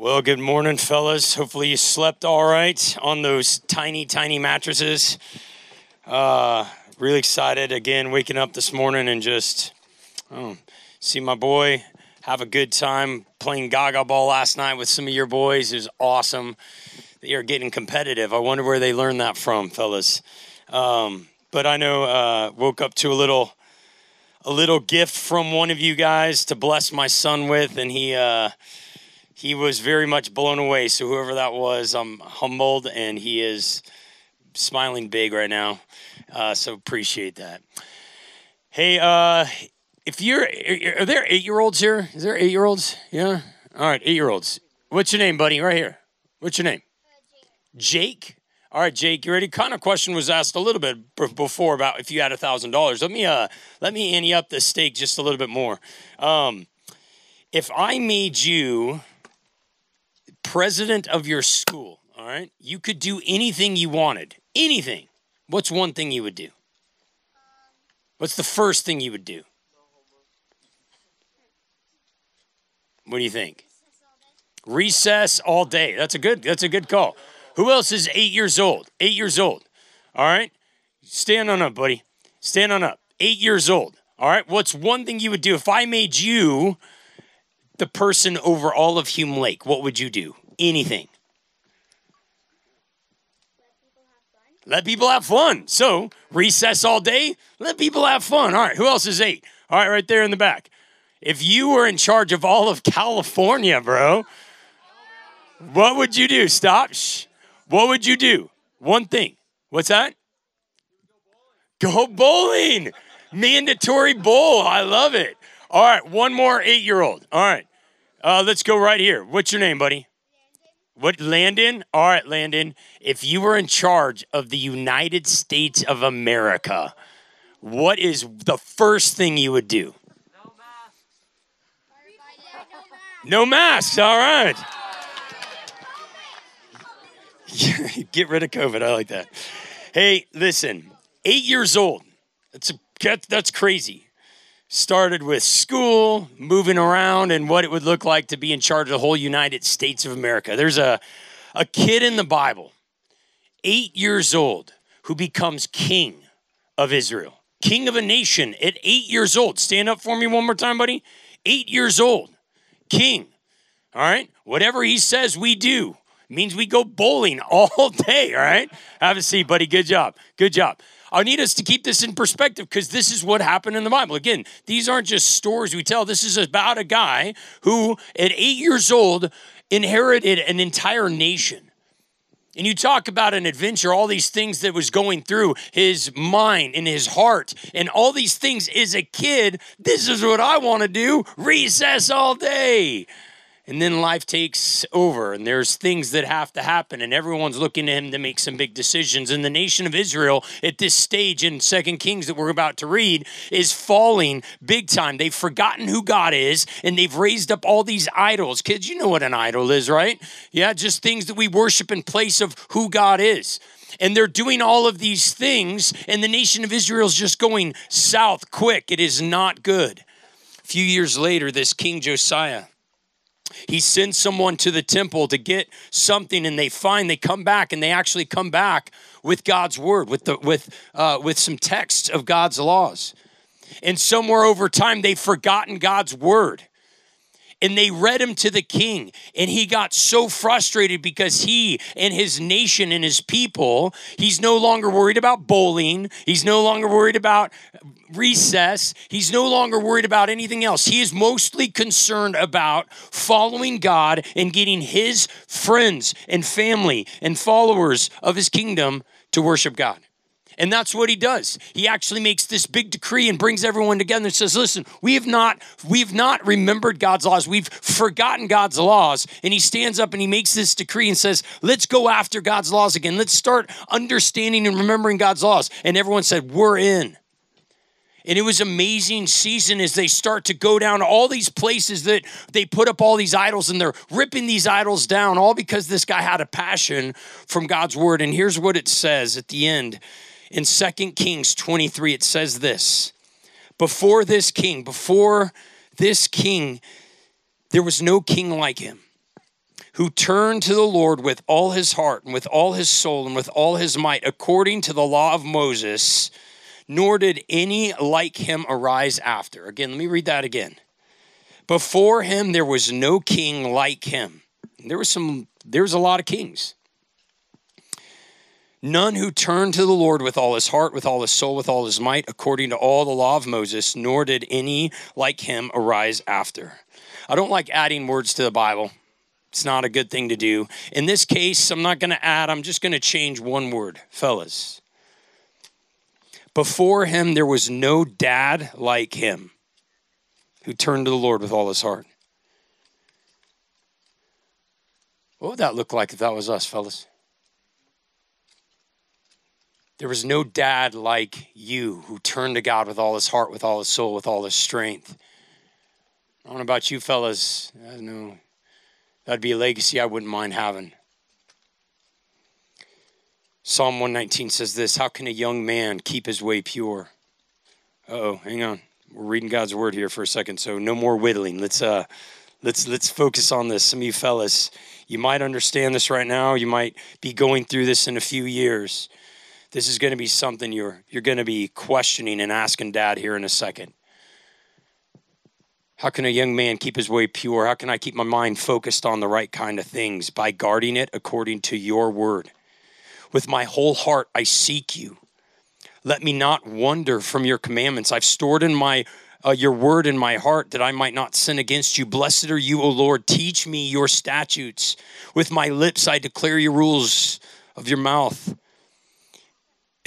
Well, good morning, fellas. Hopefully, you slept all right on those tiny, tiny mattresses. Uh, really excited again, waking up this morning and just oh, see my boy have a good time playing Gaga ball last night with some of your boys. It was awesome. They are getting competitive. I wonder where they learned that from, fellas. Um, but I know uh, woke up to a little a little gift from one of you guys to bless my son with, and he. Uh, he was very much blown away. So whoever that was, I'm humbled, and he is smiling big right now. Uh, so appreciate that. Hey, uh, if you're, are there eight year olds here? Is there eight year olds? Yeah. All right, eight year olds. What's your name, buddy? Right here. What's your name? Jake. All right, Jake, you ready? Kind of question was asked a little bit before about if you had a thousand dollars. Let me uh let me ante up the stake just a little bit more. Um, if I made you president of your school, all right, you could do anything you wanted. Anything. What's one thing you would do? What's the first thing you would do? What do you think? Recess all day. That's a good that's a good call. Who else is 8 years old? 8 years old. All right? Stand on up, buddy. Stand on up. 8 years old. All right? What's one thing you would do if I made you the person over all of Hume Lake, what would you do? Anything. Let people have fun. So, recess all day, let people have fun. All right, who else is eight? All right, right there in the back. If you were in charge of all of California, bro, what would you do? Stop. Shh. What would you do? One thing. What's that? Go bowling. Mandatory bowl. I love it. All right, one more eight year old. All right. Uh, let's go right here. What's your name, buddy? What Landon? All right, Landon. If you were in charge of the United States of America, what is the first thing you would do? No masks. No masks. All right. Get rid of COVID. I like that. Hey, listen. Eight years old. That's a, that's crazy started with school, moving around, and what it would look like to be in charge of the whole United States of America. There's a, a kid in the Bible, eight years old, who becomes king of Israel, king of a nation at eight years old. Stand up for me one more time, buddy. Eight years old, king. All right? Whatever he says, we do. Means we go bowling all day, all right? Have a seat, buddy. Good job. Good job. I need us to keep this in perspective because this is what happened in the Bible. Again, these aren't just stories we tell. This is about a guy who, at eight years old, inherited an entire nation. And you talk about an adventure, all these things that was going through his mind and his heart, and all these things as a kid. This is what I want to do recess all day and then life takes over and there's things that have to happen and everyone's looking to him to make some big decisions. And the nation of israel at this stage in second kings that we're about to read is falling big time. They've forgotten who god is and they've raised up all these idols. Kids you know what an idol is right? Yeah just things that we worship in place of who god is. And they're doing all of these things and the nation of israel is just going south quick. It is not good. A few years later this king josiah he sends someone to the temple to get something and they find they come back and they actually come back with god's word with the with uh, with some texts of god's laws. And somewhere over time they've forgotten god's word and they read him to the king and he got so frustrated because he and his nation and his people he's no longer worried about bowling he's no longer worried about recess. He's no longer worried about anything else. He is mostly concerned about following God and getting his friends and family and followers of his kingdom to worship God. And that's what he does. He actually makes this big decree and brings everyone together and says, "Listen, we have not we have not remembered God's laws. We've forgotten God's laws." And he stands up and he makes this decree and says, "Let's go after God's laws again. Let's start understanding and remembering God's laws." And everyone said, "We're in." And it was amazing season as they start to go down all these places that they put up all these idols and they're ripping these idols down, all because this guy had a passion from God's word. And here's what it says at the end in Second Kings 23 it says this Before this king, before this king, there was no king like him who turned to the Lord with all his heart and with all his soul and with all his might, according to the law of Moses, nor did any like him arise after. Again, let me read that again. Before him there was no king like him. There was some there was a lot of kings. None who turned to the Lord with all his heart, with all his soul, with all his might, according to all the law of Moses, nor did any like him arise after. I don't like adding words to the Bible. It's not a good thing to do. In this case, I'm not going to add, I'm just going to change one word, fellas. Before him, there was no dad like him who turned to the Lord with all his heart. What would that look like if that was us, fellas? There was no dad like you who turned to God with all his heart, with all his soul, with all his strength. I don't know about you fellas. I know That'd be a legacy I wouldn't mind having. Psalm 119 says this How can a young man keep his way pure? oh, hang on. We're reading God's word here for a second, so no more whittling. Let's uh let's let's focus on this. Some of you fellas, you might understand this right now. You might be going through this in a few years. This is going to be something you're you're going to be questioning and asking dad here in a second. How can a young man keep his way pure? How can I keep my mind focused on the right kind of things? By guarding it according to your word. With my whole heart, I seek you. Let me not wander from your commandments. I've stored in my uh, your word in my heart that I might not sin against you. Blessed are you, O Lord. Teach me your statutes. With my lips, I declare your rules of your mouth.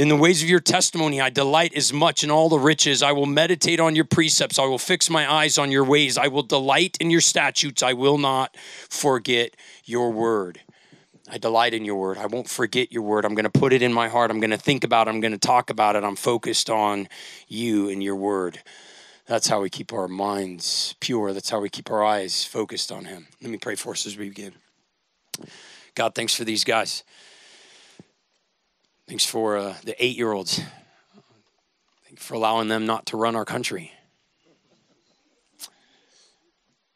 In the ways of your testimony, I delight as much in all the riches. I will meditate on your precepts. I will fix my eyes on your ways. I will delight in your statutes. I will not forget your word. I delight in your word. I won't forget your word. I'm going to put it in my heart. I'm going to think about it. I'm going to talk about it. I'm focused on you and your word. That's how we keep our minds pure. That's how we keep our eyes focused on Him. Let me pray for us as we begin. God, thanks for these guys. Thanks for uh, the eight year olds. Thanks for allowing them not to run our country.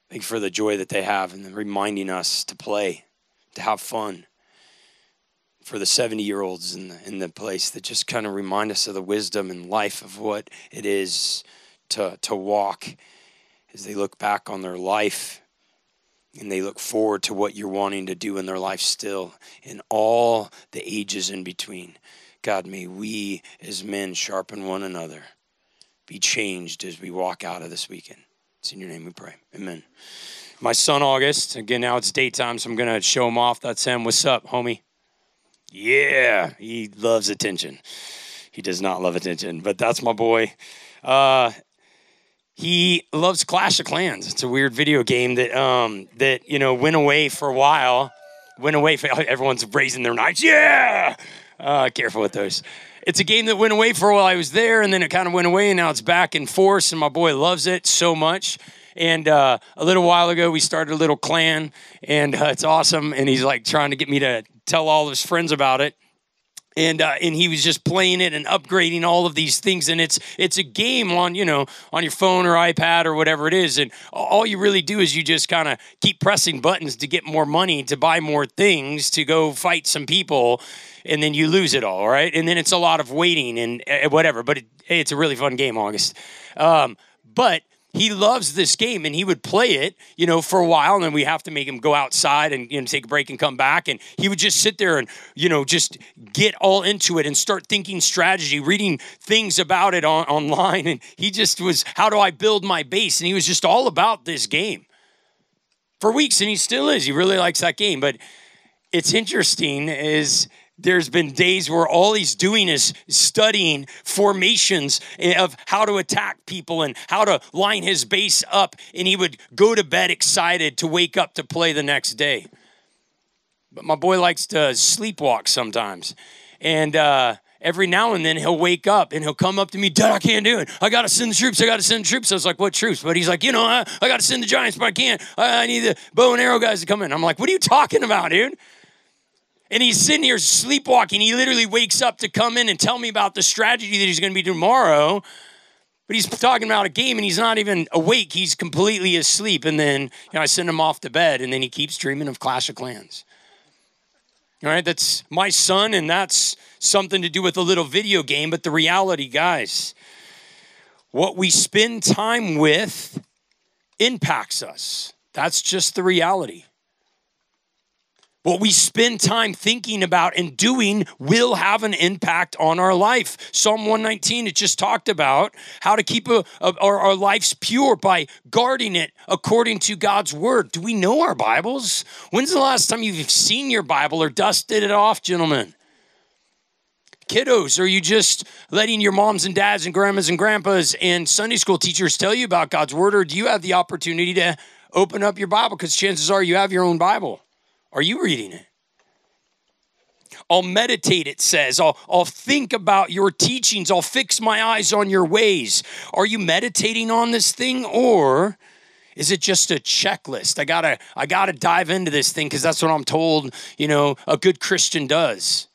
Thank you for the joy that they have and reminding us to play, to have fun. For the 70 year olds in the, in the place that just kind of remind us of the wisdom and life of what it is to, to walk as they look back on their life and they look forward to what you're wanting to do in their life still in all the ages in between. God, may we as men sharpen one another, be changed as we walk out of this weekend. It's in your name we pray. Amen. My son August, again, now it's daytime, so I'm going to show him off. That's him. What's up, homie? Yeah, he loves attention. He does not love attention, but that's my boy. Uh, he loves Clash of Clans. It's a weird video game that um that you know went away for a while. Went away for everyone's raising their knives. Yeah, uh, careful with those. It's a game that went away for a while. I was there, and then it kind of went away, and now it's back in force. And my boy loves it so much. And uh, a little while ago, we started a little clan, and uh, it's awesome. And he's like trying to get me to tell all of his friends about it and uh, and he was just playing it and upgrading all of these things. And it's it's a game on you know on your phone or iPad or whatever it is. And all you really do is you just kind of keep pressing buttons to get more money to buy more things to go fight some people and then you lose it all right? And then it's a lot of waiting and uh, whatever. But it, hey, it's a really fun game August. Um, but he loves this game and he would play it, you know, for a while. And then we have to make him go outside and you know, take a break and come back. And he would just sit there and, you know, just get all into it and start thinking strategy, reading things about it on, online. And he just was, how do I build my base? And he was just all about this game for weeks. And he still is. He really likes that game. But it's interesting is there's been days where all he's doing is studying formations of how to attack people and how to line his base up. And he would go to bed excited to wake up to play the next day. But my boy likes to sleepwalk sometimes. And uh, every now and then he'll wake up and he'll come up to me, Dad, I can't do it. I got to send the troops. I got to send the troops. I was like, What troops? But he's like, You know, I, I got to send the Giants, but I can't. I, I need the bow and arrow guys to come in. I'm like, What are you talking about, dude? And he's sitting here sleepwalking. He literally wakes up to come in and tell me about the strategy that he's going to be tomorrow. But he's talking about a game and he's not even awake. He's completely asleep. And then you know, I send him off to bed and then he keeps dreaming of Clash of Clans. All right, that's my son, and that's something to do with a little video game. But the reality, guys, what we spend time with impacts us. That's just the reality. What we spend time thinking about and doing will have an impact on our life. Psalm 119, it just talked about how to keep a, a, our, our lives pure by guarding it according to God's word. Do we know our Bibles? When's the last time you've seen your Bible or dusted it off, gentlemen? Kiddos, are you just letting your moms and dads and grandmas and grandpas and Sunday school teachers tell you about God's word, or do you have the opportunity to open up your Bible? Because chances are you have your own Bible. Are you reading it? I'll meditate, it says. I'll, I'll think about your teachings. I'll fix my eyes on your ways. Are you meditating on this thing or is it just a checklist? I gotta, I gotta dive into this thing because that's what I'm told, you know, a good Christian does.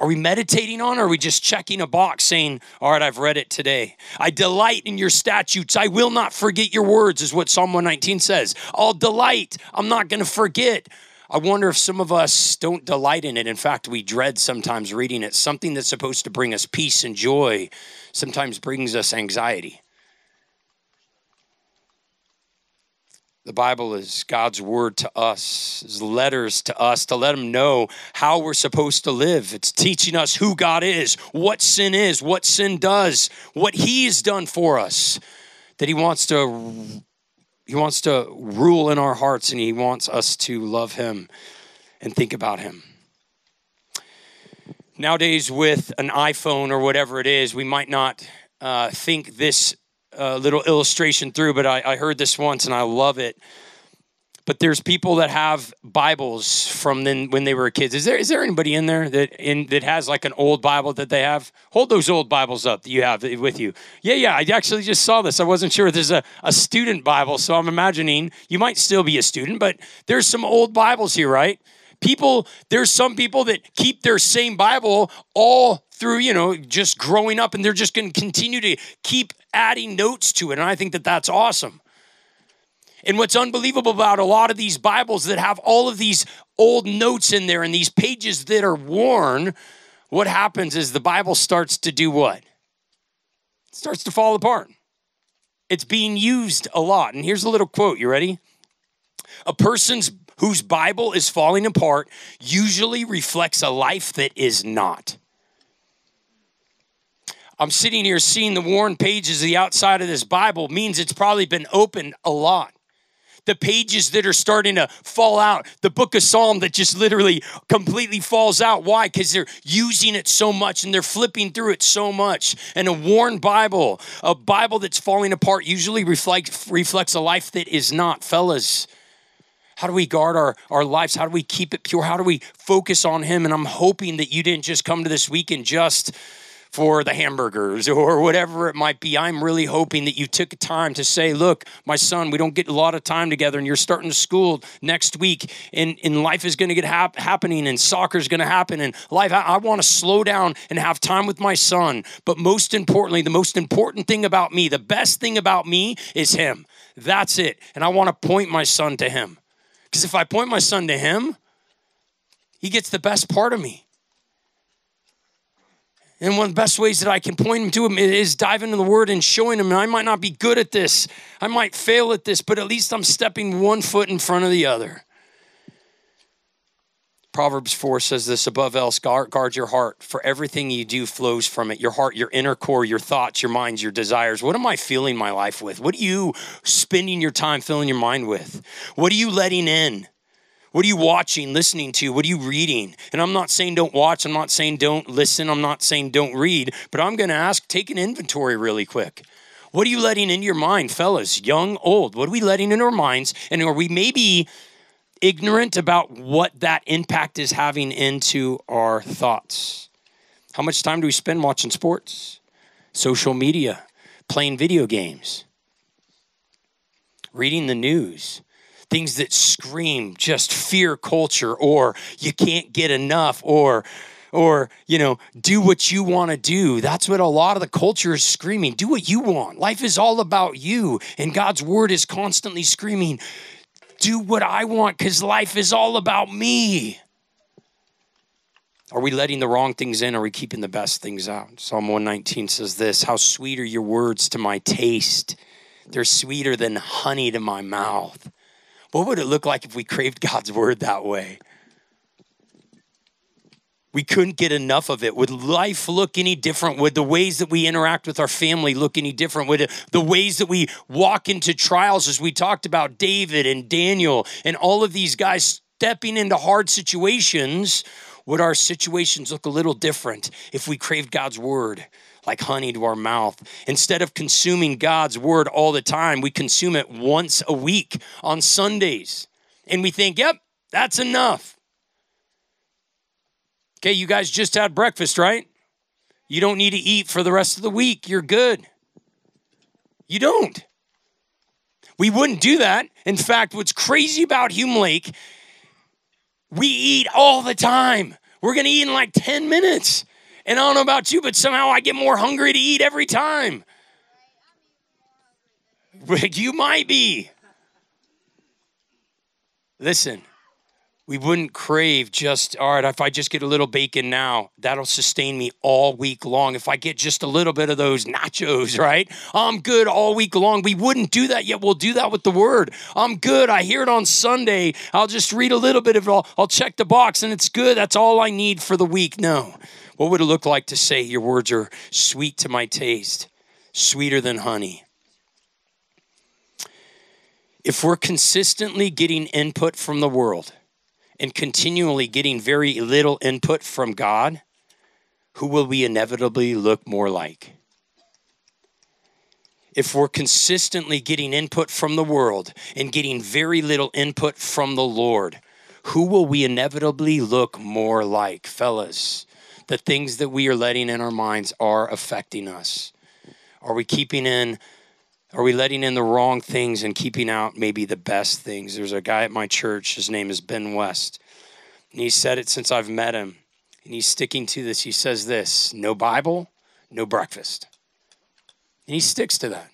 Are we meditating on, or are we just checking a box saying, All right, I've read it today? I delight in your statutes. I will not forget your words, is what Psalm 119 says. I'll delight. I'm not to forget. I wonder if some of us don't delight in it. In fact, we dread sometimes reading it. Something that's supposed to bring us peace and joy sometimes brings us anxiety. The Bible is God's word to us, His letters to us to let them know how we're supposed to live. It's teaching us who God is, what sin is, what sin does, what He has done for us, that He wants to he wants to rule in our hearts and He wants us to love Him and think about Him. Nowadays, with an iPhone or whatever it is, we might not uh, think this uh, little illustration through, but I, I heard this once and I love it but there's people that have Bibles from then when they were kids. Is there is there anybody in there that in that has like an old Bible that they have? Hold those old Bibles up that you have with you. Yeah, yeah. I actually just saw this. I wasn't sure there's a, a student Bible, so I'm imagining you might still be a student, but there's some old Bibles here, right? People, there's some people that keep their same Bible all through, you know, just growing up, and they're just going to continue to keep adding notes to it. And I think that that's awesome. And what's unbelievable about a lot of these Bibles that have all of these old notes in there and these pages that are worn, what happens is the Bible starts to do what? It starts to fall apart. It's being used a lot. And here's a little quote. You ready? A person's whose Bible is falling apart usually reflects a life that is not. I'm sitting here seeing the worn pages of the outside of this Bible means it's probably been opened a lot the pages that are starting to fall out, the book of Psalm that just literally completely falls out. Why? Because they're using it so much and they're flipping through it so much. And a worn Bible, a Bible that's falling apart, usually reflects, reflects a life that is not. Fellas, how do we guard our, our lives? How do we keep it pure? How do we focus on Him? And I'm hoping that you didn't just come to this week and just for the hamburgers or whatever it might be. I'm really hoping that you took time to say, look, my son, we don't get a lot of time together and you're starting school next week and, and life is going to get hap- happening and soccer is going to happen and life, I, I want to slow down and have time with my son. But most importantly, the most important thing about me, the best thing about me is him. That's it. And I want to point my son to him. Because if I point my son to him, he gets the best part of me. And one of the best ways that I can point him to him is diving into the word and showing him. I might not be good at this, I might fail at this, but at least I'm stepping one foot in front of the other. Proverbs 4 says this above else, guard, guard, your heart, for everything you do flows from it. Your heart, your inner core, your thoughts, your minds, your desires. What am I filling my life with? What are you spending your time filling your mind with? What are you letting in? What are you watching, listening to? What are you reading? And I'm not saying don't watch, I'm not saying don't listen, I'm not saying don't read, but I'm going to ask take an inventory really quick. What are you letting into your mind, fellas, young, old? What are we letting in our minds? And are we maybe ignorant about what that impact is having into our thoughts? How much time do we spend watching sports, social media, playing video games, reading the news? Things that scream just fear culture or you can't get enough or or you know do what you want to do that's what a lot of the culture is screaming do what you want life is all about you and god's word is constantly screaming do what i want because life is all about me are we letting the wrong things in? Are we keeping the best things out? Psalm 119 says this How sweet are your words to my taste! They're sweeter than honey to my mouth. What would it look like if we craved God's word that way? We couldn't get enough of it. Would life look any different? Would the ways that we interact with our family look any different? Would the ways that we walk into trials, as we talked about David and Daniel and all of these guys stepping into hard situations, would our situations look a little different if we craved God's word like honey to our mouth? Instead of consuming God's word all the time, we consume it once a week on Sundays. And we think, yep, that's enough. Okay, you guys just had breakfast, right? You don't need to eat for the rest of the week. You're good. You don't. We wouldn't do that. In fact, what's crazy about Hume Lake, we eat all the time. We're going to eat in like 10 minutes. And I don't know about you, but somehow I get more hungry to eat every time. You might be. Listen, we wouldn't crave just, all right, if I just get a little bacon now, that'll sustain me all week long. If I get just a little bit of those nachos, right? I'm good all week long. We wouldn't do that yet. We'll do that with the word. I'm good. I hear it on Sunday. I'll just read a little bit of it. I'll, I'll check the box and it's good. That's all I need for the week. No. What would it look like to say, Your words are sweet to my taste, sweeter than honey? If we're consistently getting input from the world, and continually getting very little input from God, who will we inevitably look more like? If we're consistently getting input from the world and getting very little input from the Lord, who will we inevitably look more like? Fellas, the things that we are letting in our minds are affecting us. Are we keeping in are we letting in the wrong things and keeping out maybe the best things? There's a guy at my church, his name is Ben West. And he said it since I've met him. And he's sticking to this. He says this no Bible, no breakfast. And he sticks to that.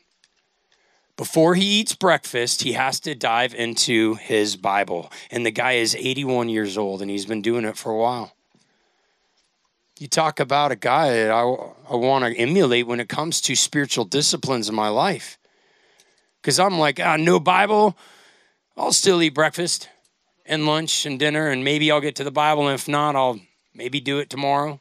Before he eats breakfast, he has to dive into his Bible. And the guy is 81 years old and he's been doing it for a while. You talk about a guy that I, I want to emulate when it comes to spiritual disciplines in my life because I'm like, ah, no Bible, I'll still eat breakfast and lunch and dinner, and maybe I'll get to the Bible. And if not, I'll maybe do it tomorrow.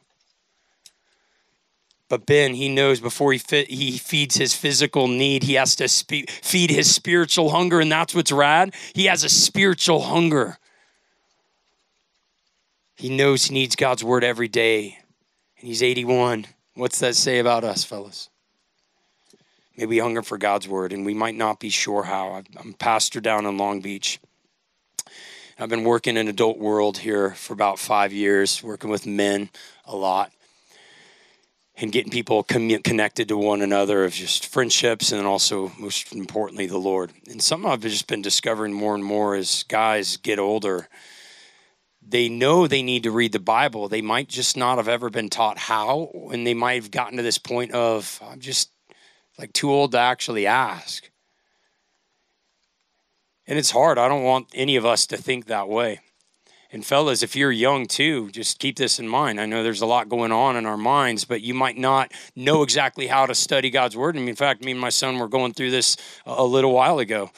But Ben, he knows before he fit, he feeds his physical need, he has to spe- feed his spiritual hunger, and that's what's rad. He has a spiritual hunger. He knows he needs God's word every day, and he's 81. What's that say about us, fellas? Maybe we hunger for God's word, and we might not be sure how. I'm pastor down in Long Beach. I've been working in adult world here for about five years, working with men a lot, and getting people connected to one another of just friendships, and also most importantly the Lord. And something I've just been discovering more and more as guys get older. They know they need to read the Bible. They might just not have ever been taught how, and they might have gotten to this point of I'm just like too old to actually ask. And it's hard. I don't want any of us to think that way. And fellas, if you're young too, just keep this in mind. I know there's a lot going on in our minds, but you might not know exactly how to study God's word. I mean, in fact, me and my son were going through this a little while ago.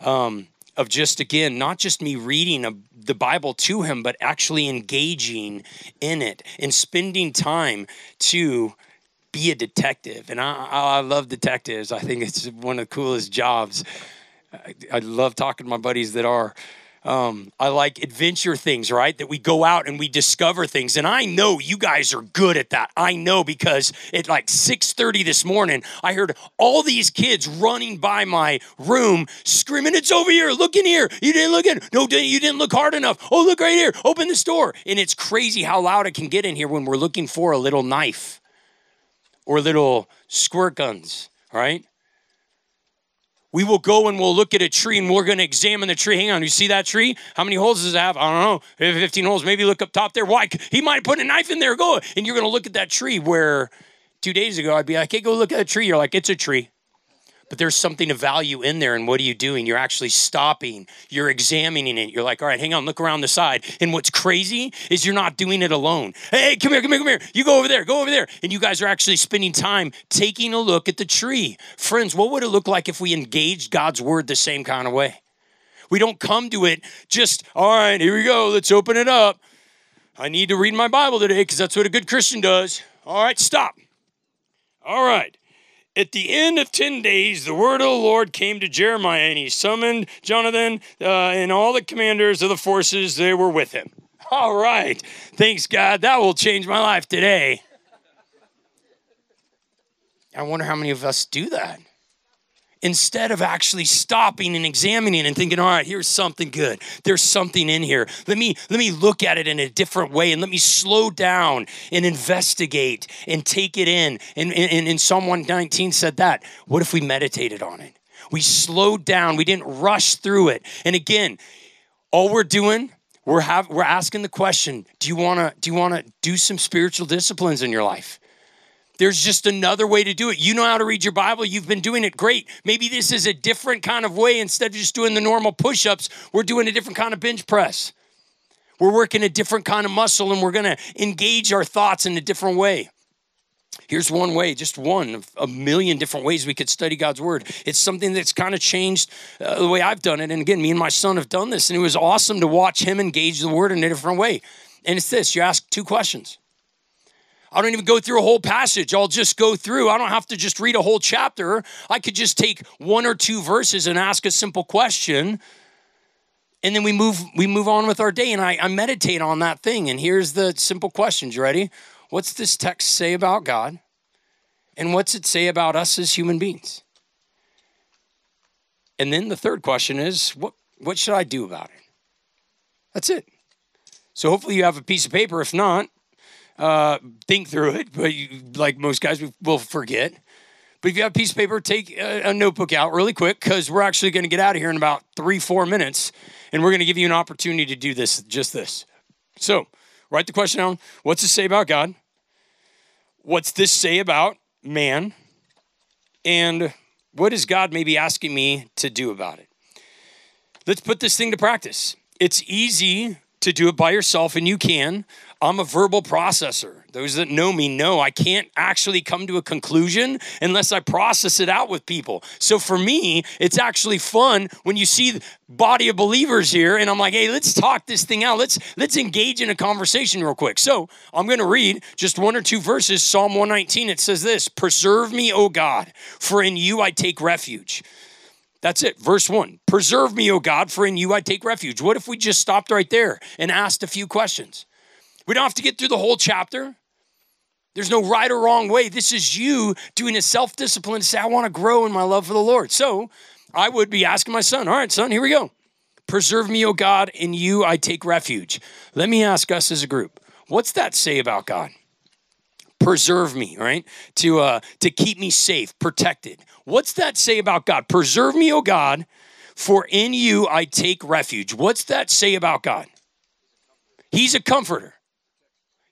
Um, of just again, not just me reading a, the Bible to him, but actually engaging in it and spending time to be a detective. And I, I love detectives. I think it's one of the coolest jobs. I, I love talking to my buddies that are. Um, I like adventure things, right? That we go out and we discover things. And I know you guys are good at that. I know because at like 6:30 this morning, I heard all these kids running by my room screaming, It's over here, look in here. You didn't look in. No, you didn't look hard enough. Oh, look right here. Open the door!" And it's crazy how loud it can get in here when we're looking for a little knife or little squirt guns, right? We will go and we'll look at a tree and we're going to examine the tree. Hang on, you see that tree? How many holes does it have? I don't know. 15 holes. Maybe look up top there. Why? He might put a knife in there. Go. And you're going to look at that tree where two days ago I'd be like, hey, go look at a tree. You're like, it's a tree but there's something of value in there. And what are you doing? You're actually stopping, you're examining it. You're like, all right, hang on, look around the side. And what's crazy is you're not doing it alone. Hey, come here, come here, come here. You go over there, go over there. And you guys are actually spending time taking a look at the tree. Friends, what would it look like if we engaged God's word the same kind of way? We don't come to it just, all right, here we go, let's open it up. I need to read my Bible today because that's what a good Christian does. All right, stop. All right. At the end of 10 days, the word of the Lord came to Jeremiah, and he summoned Jonathan uh, and all the commanders of the forces. They were with him. All right. Thanks, God. That will change my life today. I wonder how many of us do that instead of actually stopping and examining and thinking all right here's something good. There's something in here. Let me let me look at it in a different way and let me slow down and investigate and take it in. And, and, and psalm 119 said that. What if we meditated on it? We slowed down. We didn't rush through it. And again all we're doing we're have we're asking the question do you want to do you want to do some spiritual disciplines in your life there's just another way to do it. You know how to read your Bible, you've been doing it great. Maybe this is a different kind of way. Instead of just doing the normal push ups, we're doing a different kind of bench press. We're working a different kind of muscle and we're going to engage our thoughts in a different way. Here's one way, just one of a million different ways we could study God's word. It's something that's kind of changed uh, the way I've done it. And again, me and my son have done this, and it was awesome to watch him engage the word in a different way. And it's this you ask two questions I don't even go through a whole passage. I'll just go through. I don't have to just read a whole chapter. I could just take one or two verses and ask a simple question. And then we move we move on with our day and I, I meditate on that thing. And here's the simple questions. You ready? What's this text say about God? And what's it say about us as human beings? And then the third question is what what should I do about it? That's it. So hopefully you have a piece of paper. If not, uh, think through it, but you, like most guys, we will forget. But if you have a piece of paper, take a, a notebook out really quick because we're actually going to get out of here in about three, four minutes, and we're going to give you an opportunity to do this, just this. So, write the question down. What's this say about God? What's this say about man? And what is God maybe asking me to do about it? Let's put this thing to practice. It's easy to do it by yourself, and you can. I'm a verbal processor. Those that know me know I can't actually come to a conclusion unless I process it out with people. So for me, it's actually fun when you see the body of believers here and I'm like, "Hey, let's talk this thing out. Let's let's engage in a conversation real quick." So, I'm going to read just one or two verses. Psalm 119 it says this, "Preserve me, O God, for in you I take refuge." That's it. Verse one Preserve me, O God, for in you I take refuge. What if we just stopped right there and asked a few questions? We don't have to get through the whole chapter. There's no right or wrong way. This is you doing a self discipline to say, I want to grow in my love for the Lord. So I would be asking my son, All right, son, here we go. Preserve me, O God, in you I take refuge. Let me ask us as a group, what's that say about God? Preserve me, right? To uh, to keep me safe, protected. What's that say about God? Preserve me, O God, for in you I take refuge. What's that say about God? He's a comforter.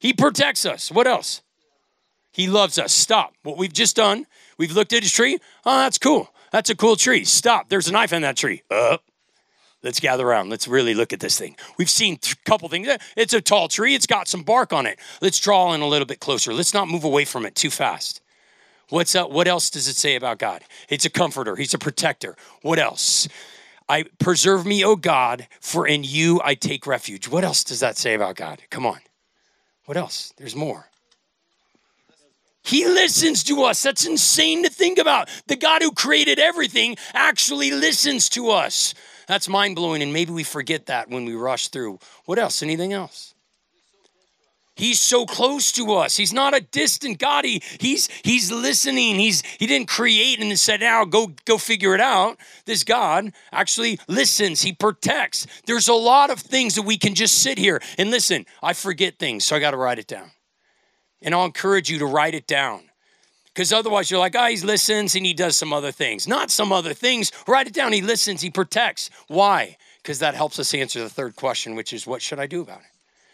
He protects us. What else? He loves us. Stop. What we've just done, we've looked at his tree. Oh, that's cool. That's a cool tree. Stop. There's a knife in that tree. Uh, let's gather around. Let's really look at this thing. We've seen a couple things. It's a tall tree. It's got some bark on it. Let's draw in a little bit closer. Let's not move away from it too fast. What's up? What else does it say about God? It's a comforter. He's a protector. What else? I preserve me, O God, for in you I take refuge. What else does that say about God? Come on. What else? There's more. He listens to us. That's insane to think about. The God who created everything actually listens to us. That's mind blowing, and maybe we forget that when we rush through. What else? Anything else? He's so close to us. He's not a distant God. He, he's, he's listening. He's, he didn't create and said, now go, go figure it out. This God actually listens. He protects. There's a lot of things that we can just sit here and listen. I forget things, so I got to write it down. And I'll encourage you to write it down. Because otherwise, you're like, oh, he listens and he does some other things. Not some other things. Write it down. He listens, he protects. Why? Because that helps us answer the third question, which is, what should I do about it?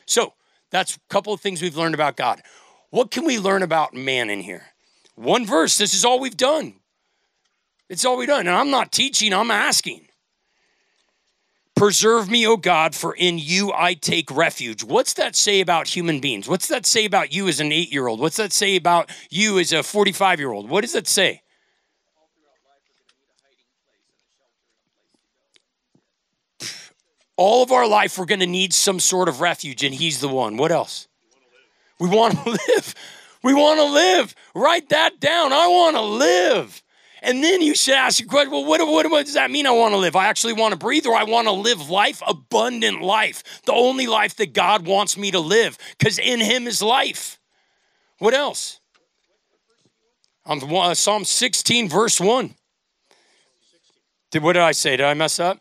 So that's a couple of things we've learned about God. What can we learn about man in here? One verse. This is all we've done. It's all we've done. And I'm not teaching, I'm asking. Preserve me, O God, for in you I take refuge. What's that say about human beings? What's that say about you as an eight year old? What's that say about you as a 45 year old? What does that say? All of our life, we're going to need some sort of refuge, and He's the one. What else? We want to live. We want to live. Write that down. I want to live. And then you should ask your question well, what, what, what does that mean I want to live? I actually want to breathe or I want to live life, abundant life, the only life that God wants me to live, because in Him is life. What else? Uh, Psalm 16, verse 1. Did, what did I say? Did I mess up?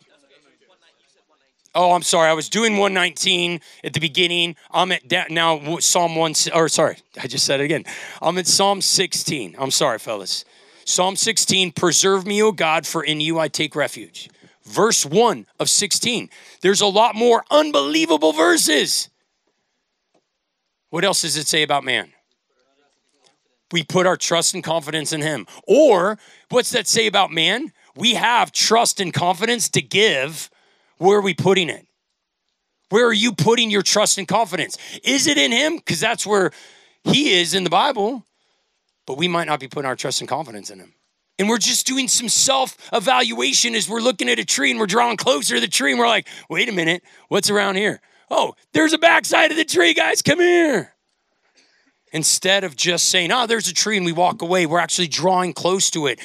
Oh, I'm sorry. I was doing 119 at the beginning. I'm at now Psalm 1 or sorry, I just said it again. I'm at Psalm 16. I'm sorry, fellas. Psalm 16, preserve me, O God, for in you I take refuge. Verse 1 of 16. There's a lot more unbelievable verses. What else does it say about man? We put our trust and confidence in him. Or what's that say about man? We have trust and confidence to give. Where are we putting it? Where are you putting your trust and confidence? Is it in him? Because that's where he is in the Bible but we might not be putting our trust and confidence in him. And we're just doing some self evaluation as we're looking at a tree and we're drawing closer to the tree and we're like, wait a minute, what's around here? Oh, there's a backside of the tree, guys, come here. Instead of just saying, oh, there's a tree and we walk away, we're actually drawing close to it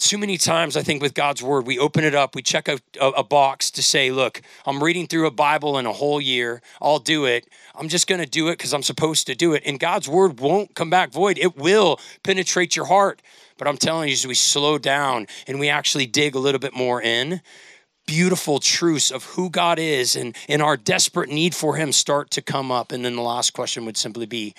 too many times i think with god's word we open it up we check a, a, a, box to say look i'm reading through a bible in a whole year. I'll do it. I'm just going to do it because i'm supposed to do it. And god's word won't come back void. It will penetrate your heart. But i'm telling you as we slow down and we actually dig a little bit more in beautiful truths of who god is and, and our desperate need for him start to come up. And then the last question would simply be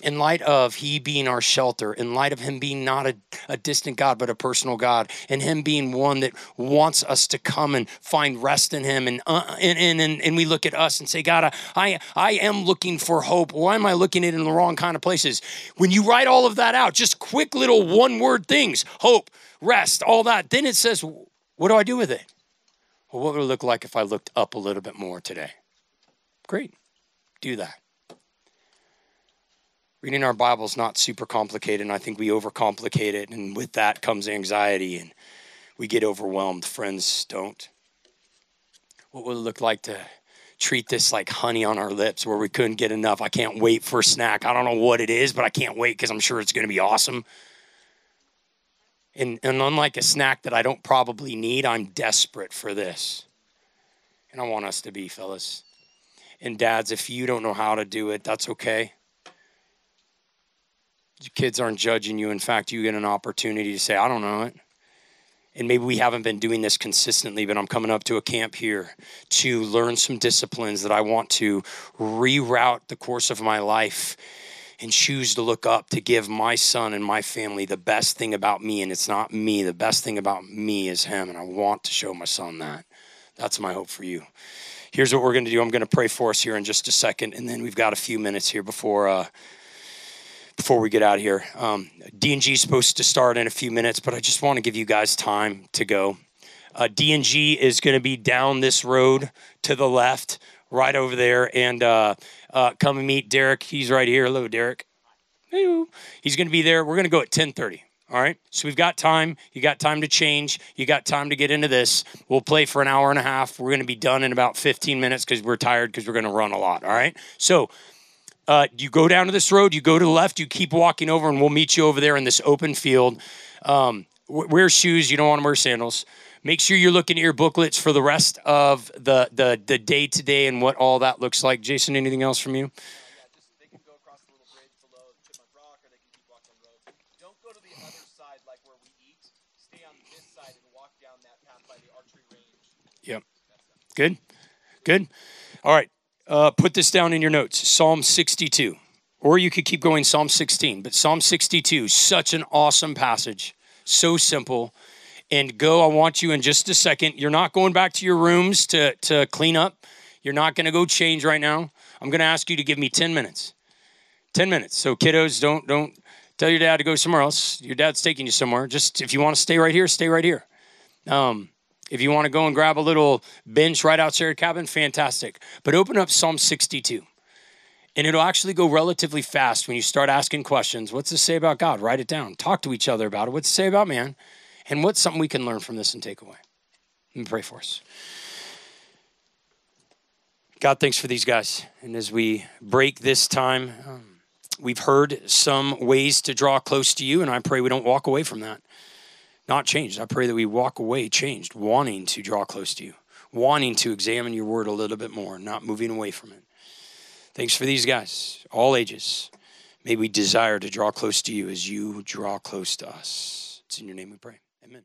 in light of he being our shelter, in light of him being not a, a, distant God, but a personal God, and him being one that wants us to come and find rest in him. And, uh, and, and, and, we look at us and say, God, I, I am looking for hope. Why am I looking at it in the wrong kind of places? When you write all of that out, just quick little one word things hope, rest, all that, then it says, what do I do with it? Well, what would it look like if I looked up a little bit more today? Great. Do that reading our Bible is not super complicated, and I think we overcomplicate it, and with that comes anxiety, and we get overwhelmed. Friends, don't. What would it look like to treat this like honey on our lips where we couldn't get enough? I can't wait for a snack. I don't know what it is, but I can't wait because I'm sure it's going to be awesome. And, and unlike a snack that I don't probably need, I'm desperate for this. And I want us to be, fellas. And dads, if you don't know how to do it, that's okay kids aren't judging you. In fact, you get an opportunity to say, I don't know it. And maybe we haven't been doing this consistently, but I'm coming up to a camp here to learn some disciplines that I want to reroute the course of my life and choose to look up to give my son and my family the best thing about me. And it's not me, the best thing about me is him. And I want to show my son that. That's my hope for you. Here's what we're going to do I'm going to pray for us here in just a second. And then we've got a few minutes here before. Uh, before we get out of here. Um, DNG is supposed to start in a few minutes, but I just want to give you guys time to go. Uh, DNG is going to be down this road to the left, right over there, and uh, uh, come and meet Derek. He's right here. Hello, Derek. He's going to be there. We're going to go at 10:30. All right. So we've got time. You got time to change. You got time to get into this. We'll play for an hour and a half. We're going to be done in about 15 minutes because we're tired because we're going to run a lot. All right. So uh, you go down to this road, you go to the left, you keep walking over, and we'll meet you over there in this open field. Um, wear shoes. You don't want to wear sandals. Make sure you're looking at your booklets for the rest of the the the day today and what all that looks like. Jason, anything else from you? Yep. Good. Good. All right. Uh, put this down in your notes Psalm 62. Or you could keep going Psalm 16, but Psalm 62, such an awesome passage. So simple. And go, I want you in just a second. You're not going back to your rooms to, to clean up. You're not going to go change right now. I'm going to ask you to give me 10 minutes. 10 minutes. So kiddos, don't don't tell your dad to go somewhere else. Your dad's taking you somewhere. Just if you want to stay right here, stay right here. Um, if you want to go and grab a little bench right outside your cabin, fantastic. But open up Psalm 62. And it'll actually go relatively fast when you start asking questions. What's this say about God? Write it down. Talk to each other about it. What's it say about man? And what's something we can learn from this and take away? Me pray for us. God, thanks for these guys. And as we break this time, um, we've heard some ways to draw close to you, and I pray we don't walk away from that. Not changed. I pray that we walk away changed, wanting to draw close to you, wanting to examine your word a little bit more, not moving away from it. Thanks for these guys, all ages. May we desire to draw close to you as you draw close to us. It's in your name we pray. Amen.